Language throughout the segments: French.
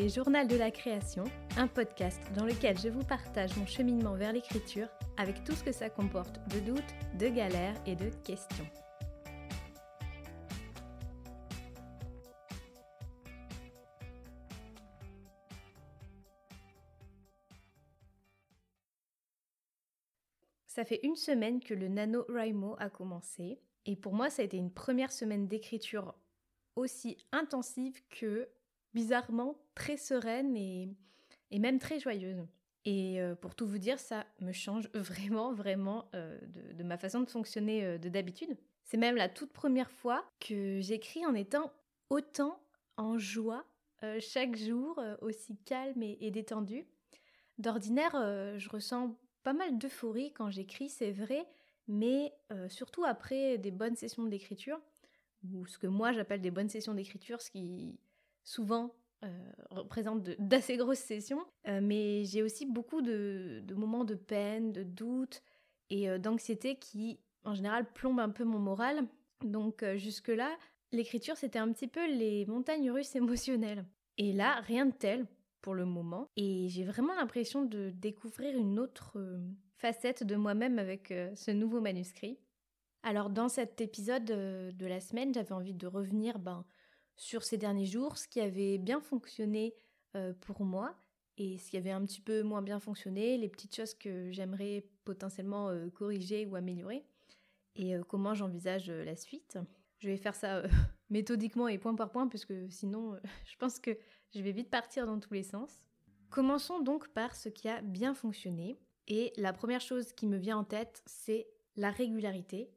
Journal de la création, un podcast dans lequel je vous partage mon cheminement vers l'écriture avec tout ce que ça comporte de doutes, de galères et de questions. Ça fait une semaine que le NaNoWriMo a commencé et pour moi ça a été une première semaine d'écriture aussi intensive que bizarrement très sereine et, même très joyeuse. Et euh, pour tout vous dire, ça me change vraiment, vraiment euh, de, ma façon de fonctionner euh, de d'habitude. C'est même la toute première fois que j'écris en étant autant en joie chaque jour, aussi calme et, et détendu. D'ordinaire, je ressens pas mal d'euphorie quand j'écris, c'est vrai, mais surtout après des bonnes sessions d'écriture, ou ce que moi j'appelle des bonnes sessions d'écriture, ce qui souvent euh, représente d'assez grosses sessions, euh, mais j'ai aussi beaucoup de, moments de peine, de doute et euh, d'anxiété qui, en général, plombent un peu mon moral. Donc jusque-là, l'écriture, c'était un petit peu les montagnes russes émotionnelles. Et là, rien de tel pour le moment. Et j'ai vraiment l'impression de découvrir une autre facette de moi-même avec ce nouveau manuscrit. Alors dans cet épisode de la semaine, j'avais envie de revenir ben, sur ces derniers jours, ce qui avait bien fonctionné euh, pour moi et ce qui avait un petit peu moins bien fonctionné, les petites choses que j'aimerais potentiellement euh, corriger ou améliorer et euh, comment j'envisage la suite. Je vais faire ça méthodiquement et point par point parce que sinon je pense que je vais vite partir dans tous les sens. Commençons donc par ce qui a bien fonctionné et la première chose qui me vient en tête c'est la régularité.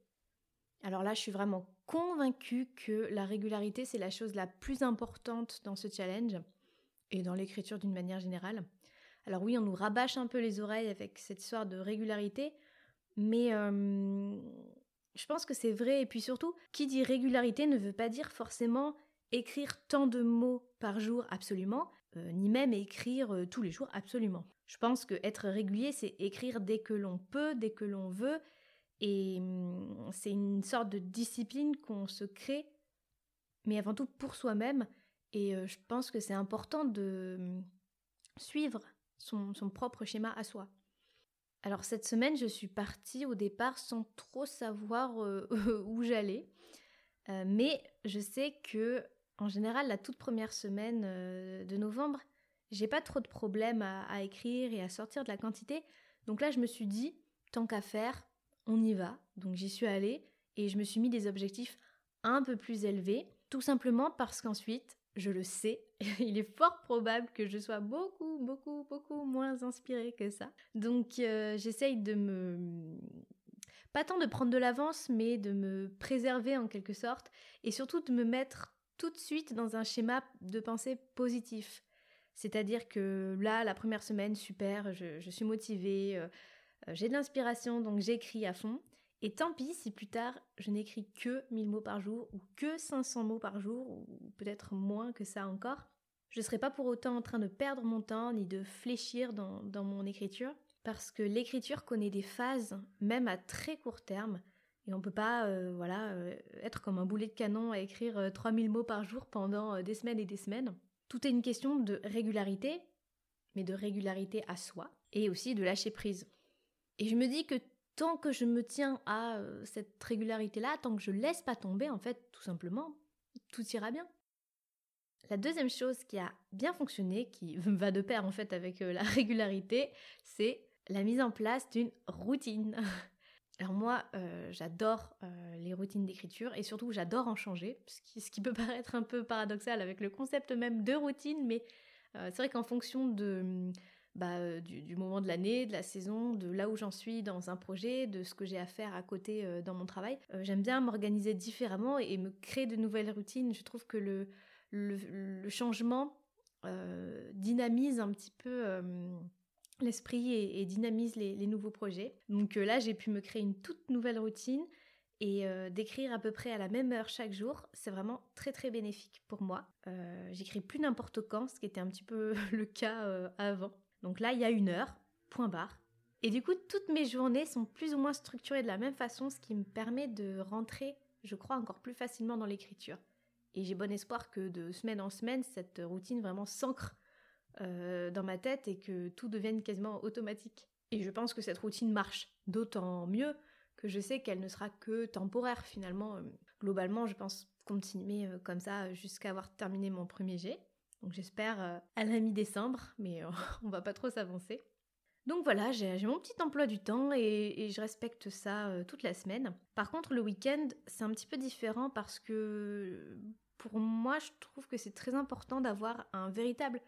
Alors là, je suis vraiment convaincue que la régularité, c'est la chose la plus importante dans ce challenge et dans l'écriture d'une manière générale. Alors oui, on nous rabâche un peu les oreilles avec cette histoire de régularité, mais euh, je pense que c'est vrai. Et puis surtout, qui dit régularité ne veut pas dire forcément écrire tant de mots par jour absolument, euh, ni même écrire euh, tous les jours absolument. Je pense que être régulier, c'est écrire dès que l'on peut, dès que l'on veut, et hum, c'est une sorte de discipline qu'on se crée, mais avant tout pour soi-même. Et euh, je pense que c'est important de hum, suivre son, propre schéma à soi. Alors cette semaine, je suis partie au départ sans trop savoir euh, où j'allais. Euh, mais je sais que, en général, la toute première semaine de novembre, j'ai pas trop de problèmes à écrire et à sortir de la quantité. Donc là, je me suis dit, tant qu'à faire, on y va. Donc j'y suis allée et je me suis mis des objectifs un peu plus élevés, tout simplement parce qu'ensuite, je le sais, il est fort probable que je sois beaucoup, beaucoup, beaucoup moins inspirée que ça. Donc euh, j'essaye de me... Pas tant de prendre de l'avance, mais de me préserver en quelque sorte, et surtout de me mettre tout de suite dans un schéma de pensée positif. C'est-à-dire que là, la première semaine, super, je, suis motivée, euh, j'ai de l'inspiration, donc j'écris à fond. Et tant pis si plus tard je n'écris que 1000 mots par jour ou que 500 mots par jour ou peut-être moins que ça encore. Je ne serai pas pour autant en train de perdre mon temps ni de fléchir dans, mon écriture parce que l'écriture connaît des phases même à très court terme et on ne peut pas euh, voilà, euh, être comme un boulet de canon à écrire 3000 mots par jour pendant des semaines et des semaines. Tout est une question de régularité, mais de régularité à soi et aussi de lâcher prise. Et je me dis que tant que je me tiens à euh, cette régularité-là, tant que je laisse pas tomber, en fait, tout simplement, tout ira bien. La deuxième chose qui a bien fonctionné, qui va de pair en fait avec euh, la régularité, c'est la mise en place d'une routine. Alors moi, euh, j'adore les routines d'écriture et surtout j'adore en changer, ce qui, peut paraître un peu paradoxal avec le concept même de routine, mais c'est vrai qu'en fonction de, bah, euh, du, moment de l'année, de la saison, de là où j'en suis dans un projet, de ce que j'ai à faire à côté euh, dans mon travail. Euh, j'aime bien m'organiser différemment et me créer de nouvelles routines. Je trouve que le, changement dynamise un petit peu l'esprit et, dynamise les, nouveaux projets. Donc là, j'ai pu me créer une toute nouvelle routine et d'écrire à peu près à la même heure chaque jour, c'est vraiment très très bénéfique pour moi. J'écris plus n'importe quand, ce qui était un petit peu le cas avant. Donc là, il y a une heure, point barre. Et du coup, toutes mes journées sont plus ou moins structurées de la même façon, ce qui me permet de rentrer, je crois, encore plus facilement dans l'écriture. Et j'ai bon espoir que de semaine en semaine, cette routine vraiment s'ancre dans ma tête et que tout devienne quasiment automatique. Et je pense que cette routine marche d'autant mieux que je sais qu'elle ne sera que temporaire finalement. Globalement, je pense continuer comme ça jusqu'à avoir terminé mon premier jet. Donc j'espère à la mi-décembre, mais on va pas trop s'avancer. Donc voilà, j'ai mon petit emploi du temps et, je respecte ça euh, toute la semaine. Par contre, le week-end, c'est un petit peu différent parce que pour moi, je trouve que c'est très important d'avoir un véritable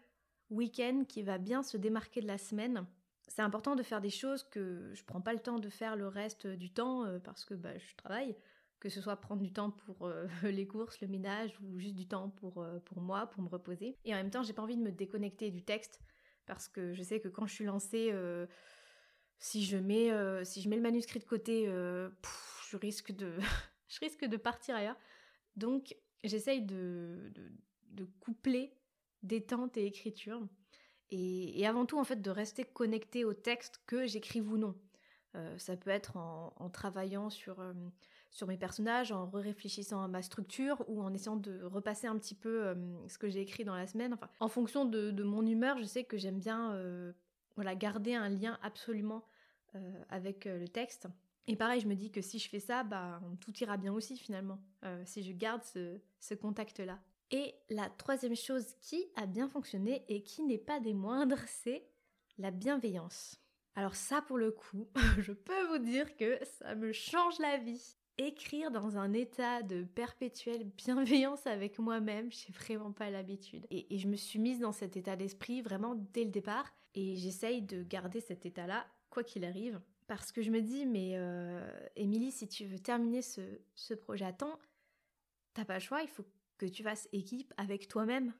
week-end qui va bien se démarquer de la semaine. C'est important de faire des choses que je prends pas le temps de faire le reste du temps euh, parce que bah, je travaille, que ce soit prendre du temps pour euh, les courses, le ménage ou juste du temps pour, pour moi, pour me reposer. Et en même temps, j'ai pas envie de me déconnecter du texte parce que je sais que quand je suis lancée, euh, si, je mets, euh, si je mets le manuscrit de côté, euh, je, risque de, je risque de partir ailleurs. Donc j'essaye de, de, coupler détente et écriture. Et, avant tout, en fait, de rester connecté au texte que j'écrive ou non. ça peut être en travaillant sur sur mes personnages en réfléchissant à ma structure ou en essayant de repasser un petit peu euh, ce que j'ai écrit dans la semaine. Enfin, en fonction de, mon humeur, je sais que j'aime bien euh, voilà, garder un lien absolument euh, avec le texte. Et pareil, je me dis que si je fais ça, bah, tout ira bien aussi finalement, si je garde ce, ce contact-là. Et la troisième chose qui a bien fonctionné et qui n'est pas des moindres, c'est la bienveillance. Alors ça, pour le coup, je peux vous dire que ça me change la vie écrire dans un état de perpétuelle bienveillance avec moi-même, j'ai vraiment pas l'habitude. Et, je me suis mise dans cet état d'esprit vraiment dès le départ et j'essaye de garder cet état-là quoi qu'il arrive. Parce que je me dis, mais euh, Émilie, si tu veux terminer ce, projet à temps, t'as pas le choix, il faut que tu fasses équipe avec toi-même.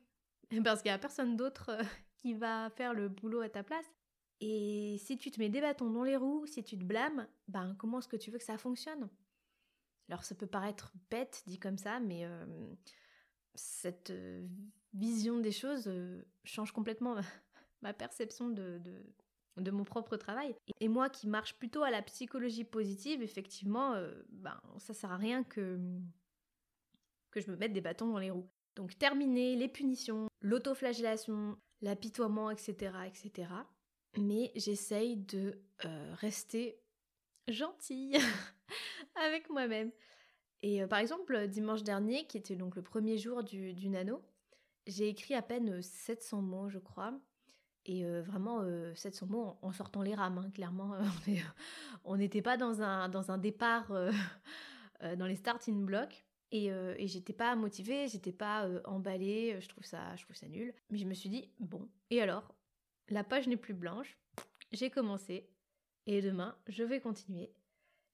Parce qu'il n'y a personne d'autre euh, qui va faire le boulot à ta place. Et si tu te mets des bâtons dans les roues, si tu te blâmes, ben comment est-ce que tu veux que ça fonctionne? Alors ça peut paraître bête dit comme ça, mais euh, cette euh, vision des choses euh, change complètement ma perception de, de, mon propre travail. Et moi qui marche plutôt à la psychologie positive, effectivement, ben, ça sert à rien que, que je me mette des bâtons dans les roues. Donc terminer les punitions, l'autoflagellation, l'apitoiement, etc., etc. Mais j'essaye de rester gentille avec moi-même. Et euh, par exemple, dimanche dernier, qui était donc le premier jour du, nano, j'ai écrit à peine 700 mots, je crois. Et euh, vraiment, 700 euh, mots en, sortant les rames, hein, clairement. on n'était pas dans un, dans un départ dans les starting blocks. Et, et j'étais pas motivée, j'étais pas emballée, je trouve, ça, je trouve ça nul. Mais je me suis dit, bon, et alors? La page n'est plus blanche, j'ai commencé, et demain, je vais continuer.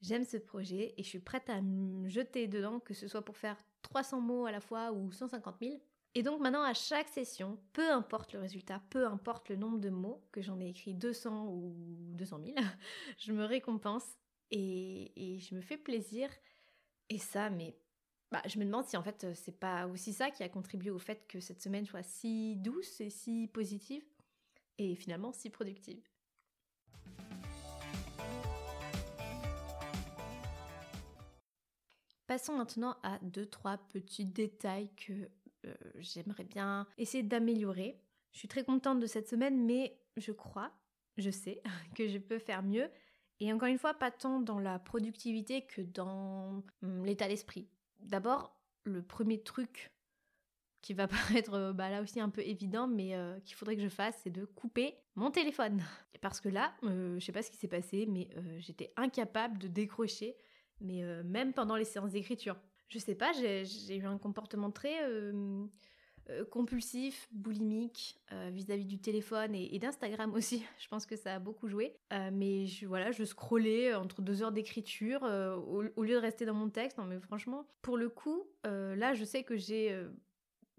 J'aime ce projet et je suis prête à me jeter dedans, que ce soit pour faire 300 mots à la fois ou 150 000. Et donc maintenant, à chaque session, peu importe le résultat, peu importe le nombre de mots, que j'en ai écrit 200 ou 200 000, je me récompense et, je me fais plaisir. Et ça, mais bah, je me demande si en fait c'est pas aussi ça qui a contribué au fait que cette semaine soit si douce et si positive et finalement si productive. Passons maintenant à deux, trois petits détails que euh, j'aimerais bien essayer d'améliorer. Je suis très contente de cette semaine, mais je crois, je sais que je peux faire mieux. Et encore une fois, pas tant dans la productivité que dans hum, l'état d'esprit. D'abord, le premier truc qui va paraître euh, bah, là aussi un peu évident, mais euh, qu'il faudrait que je fasse, c'est de couper mon téléphone. Parce que là, je sais pas ce qui s'est passé, mais j'étais incapable de décrocher mais euh, même pendant les séances d'écriture. Je sais pas, j'ai eu un comportement très euh, euh, compulsif, boulimique vis-à-vis du téléphone et, d'Instagram aussi. Je pense que ça a beaucoup joué. mais voilà, je scrollais entre deux heures d'écriture au, lieu de rester dans mon texte. Non, mais franchement, pour le coup, là, je sais que j'ai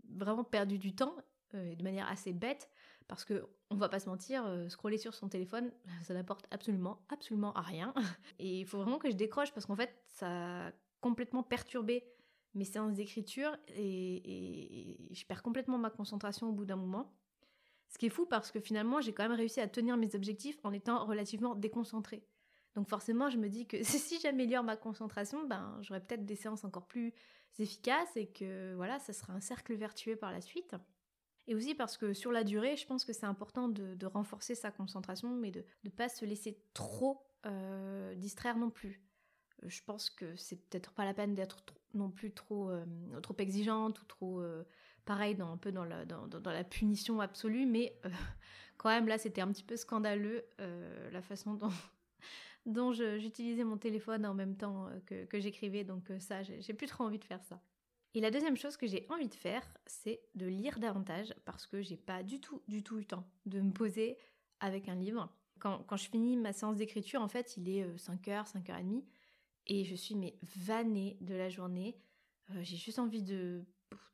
vraiment perdu du temps de manière assez bête parce que on va pas se mentir, euh, scroller sur son téléphone, ça n'apporte absolument, absolument à rien. Et il faut vraiment que je décroche parce qu'en fait, ça a complètement perturbé mes séances d'écriture et, je perds complètement ma concentration au bout d'un moment. Ce qui est fou parce que finalement, j'ai quand même réussi à tenir mes objectifs en étant relativement déconcentrée. Donc forcément, je me dis que si j'améliore ma concentration, ben j'aurai peut-être des séances encore plus efficaces et que voilà, ça sera un cercle vertueux par la suite. Et aussi parce que sur la durée, je pense que c'est important de, renforcer sa concentration, mais de ne pas se laisser trop euh, distraire non plus. Euh, je pense que c'est peut-être pas la peine d'être non plus trop, euh, trop exigeante ou trop pareil dans un peu dans la, punition absolue, mais quand même là c'était un petit peu scandaleux la façon dont, j'utilisais mon téléphone en même temps que j'écrivais, donc ça j'ai plus trop envie de faire ça. Et la deuxième chose que j'ai envie de faire, c'est de lire davantage parce que j'ai pas du tout, du tout eu le temps de me poser avec un livre. Quand, quand je finis ma séance d'écriture, en fait, il est 5h, euh, 5h30 et je suis mais vannée de la journée. Euh, j'ai juste envie de,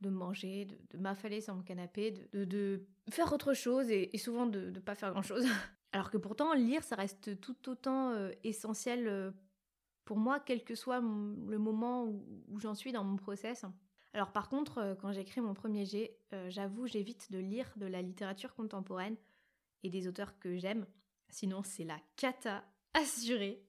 de manger, de, m'affaler sur mon canapé, de, de, faire autre chose et, souvent de ne pas faire grand chose. Alors que pourtant, lire, ça reste tout autant euh, essentiel pour moi, quel que soit le moment où j'en suis dans mon process. Alors par contre, euh, quand j'écris mon premier jet, euh, j'avoue, j'évite de lire de la littérature contemporaine et des auteurs que j'aime. Sinon, c'est la cata assurée.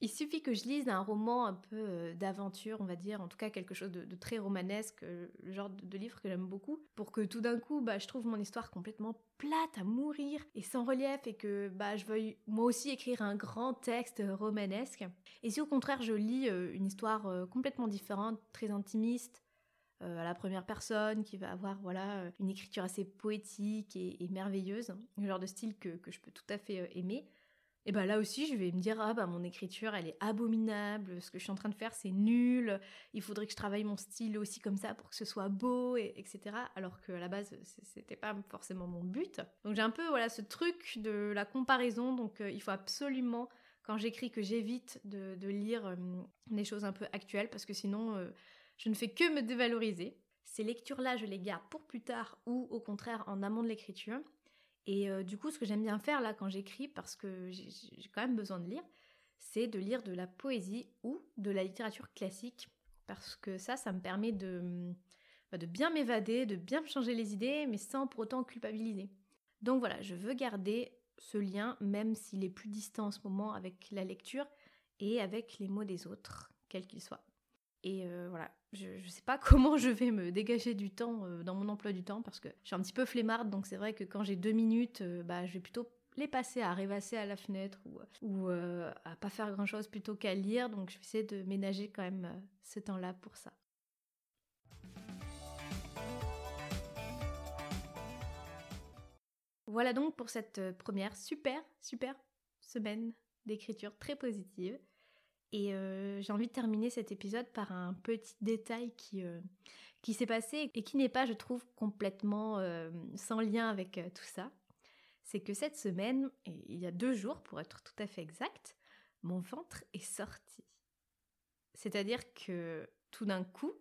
Il suffit que je lise un roman un peu euh, d'aventure, on va dire, en tout cas quelque chose de, très romanesque, le genre de, livre que j'aime beaucoup, pour que tout d'un coup, bah, je trouve mon histoire complètement plate à mourir et sans relief et que bah, je veuille moi aussi écrire un grand texte romanesque. Et si au contraire je lis une histoire complètement différente, très intimiste, euh, à la première personne, qui va avoir voilà euh, une écriture assez poétique et, merveilleuse, le genre de style que, je peux tout à fait euh, aimer. Et bah là aussi, je vais me dire ah bah mon écriture elle est abominable, ce que je suis en train de faire c'est nul, il faudrait que je travaille mon style aussi comme ça pour que ce soit beau, et, etc. Alors qu'à la base c'était pas forcément mon but. Donc j'ai un peu voilà ce truc de la comparaison, donc il faut absolument quand j'écris que j'évite de, lire des choses un peu actuelles parce que sinon je ne fais que me dévaloriser. Ces lectures-là, je les garde pour plus tard ou au contraire en amont de l'écriture. Et euh, du coup, ce que j'aime bien faire là quand j'écris, parce que j'ai quand même besoin de lire, c'est de lire de la poésie ou de la littérature classique. Parce que ça, ça me permet de, bah, de bien m'évader, de bien me changer les idées, mais sans pour autant culpabiliser. Donc voilà, je veux garder ce lien, même s'il est plus distant en ce moment avec la lecture et avec les mots des autres, quels qu'ils soient. Et euh, voilà, je ne sais pas comment je vais me dégager du temps euh, dans mon emploi du temps parce que je suis un petit peu flemmarde, donc c'est vrai que quand j'ai deux minutes, euh, bah, je vais plutôt les passer à rêvasser à la fenêtre ou, ou à pas faire grand chose plutôt qu'à lire. Donc je vais essayer de ménager quand même ce temps-là pour ça. Voilà donc pour cette première super, super semaine d'écriture très positive. Et euh, j'ai envie de terminer cet épisode par un petit détail qui, euh, qui s'est passé et qui n'est pas, je trouve, complètement euh, sans lien avec tout ça. C'est que cette semaine, et il y a deux jours pour être tout à fait exact, mon ventre est sorti. C'est-à-dire que tout d'un coup,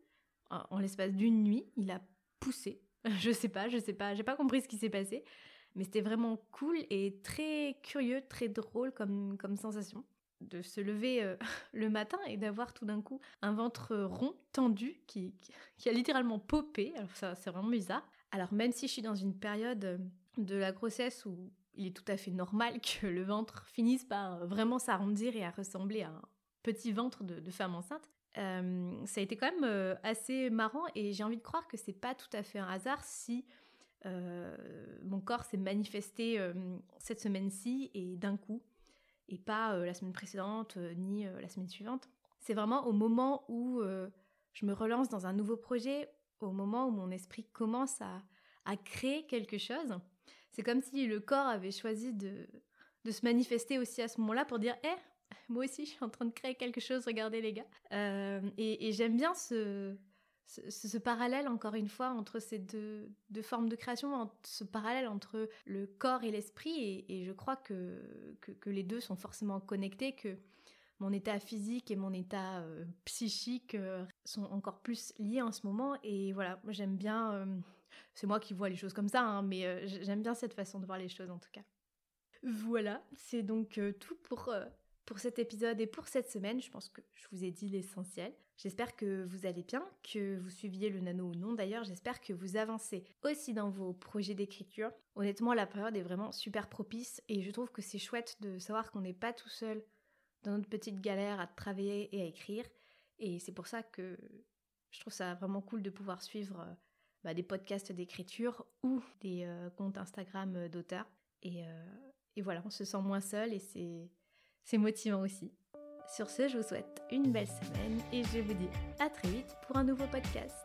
en, l'espace d'une nuit, il a poussé. Je sais pas, je sais pas, j'ai pas compris ce qui s'est passé, mais c'était vraiment cool et très curieux, très drôle comme, comme sensation de se lever euh, le matin et d'avoir tout d'un coup un ventre rond, tendu, qui, qui, a littéralement popé. Alors ça, c'est vraiment bizarre. Alors même si je suis dans une période euh, de la grossesse où il est tout à fait normal que le ventre finisse par euh, vraiment s'arrondir et à ressembler à un petit ventre de, femme enceinte, ça a été quand même assez marrant et j'ai envie de croire que c'est pas tout à fait un hasard si mon corps s'est manifesté cette semaine-ci et d'un coup et pas euh, la semaine précédente euh, ni euh, la semaine suivante. C'est vraiment au moment où je me relance dans un nouveau projet, au moment où mon esprit commence à, créer quelque chose. C'est comme si le corps avait choisi de, de se manifester aussi à ce moment-là pour dire Eh, moi aussi je suis en train de créer quelque chose, regardez les gars. et j'aime bien ce, ce, parallèle, encore une fois, entre ces deux, formes de création, ce parallèle entre le corps et l'esprit, et, je crois que, que, les deux sont forcément connectés, que mon état physique et mon état euh, psychique euh, sont encore plus liés en ce moment, et voilà, j'aime bien, euh, c'est moi qui vois les choses comme ça, hein, mais j'aime bien cette façon de voir les choses en tout cas. Voilà, c'est donc tout pour pour cet épisode et pour cette semaine. Je pense que je vous ai dit l'essentiel. J'espère que vous allez bien, que vous suiviez le nano ou non d'ailleurs. J'espère que vous avancez aussi dans vos projets d'écriture. Honnêtement, la période est vraiment super propice et je trouve que c'est chouette de savoir qu'on n'est pas tout seul dans notre petite galère à travailler et à écrire. Et c'est pour ça que je trouve ça vraiment cool de pouvoir suivre bah, des podcasts d'écriture ou des comptes Instagram d'auteurs. Et, et, voilà, on se sent moins seul et c'est motivant aussi. Sur ce, je vous souhaite une belle semaine et je vous dis à très vite pour un nouveau podcast.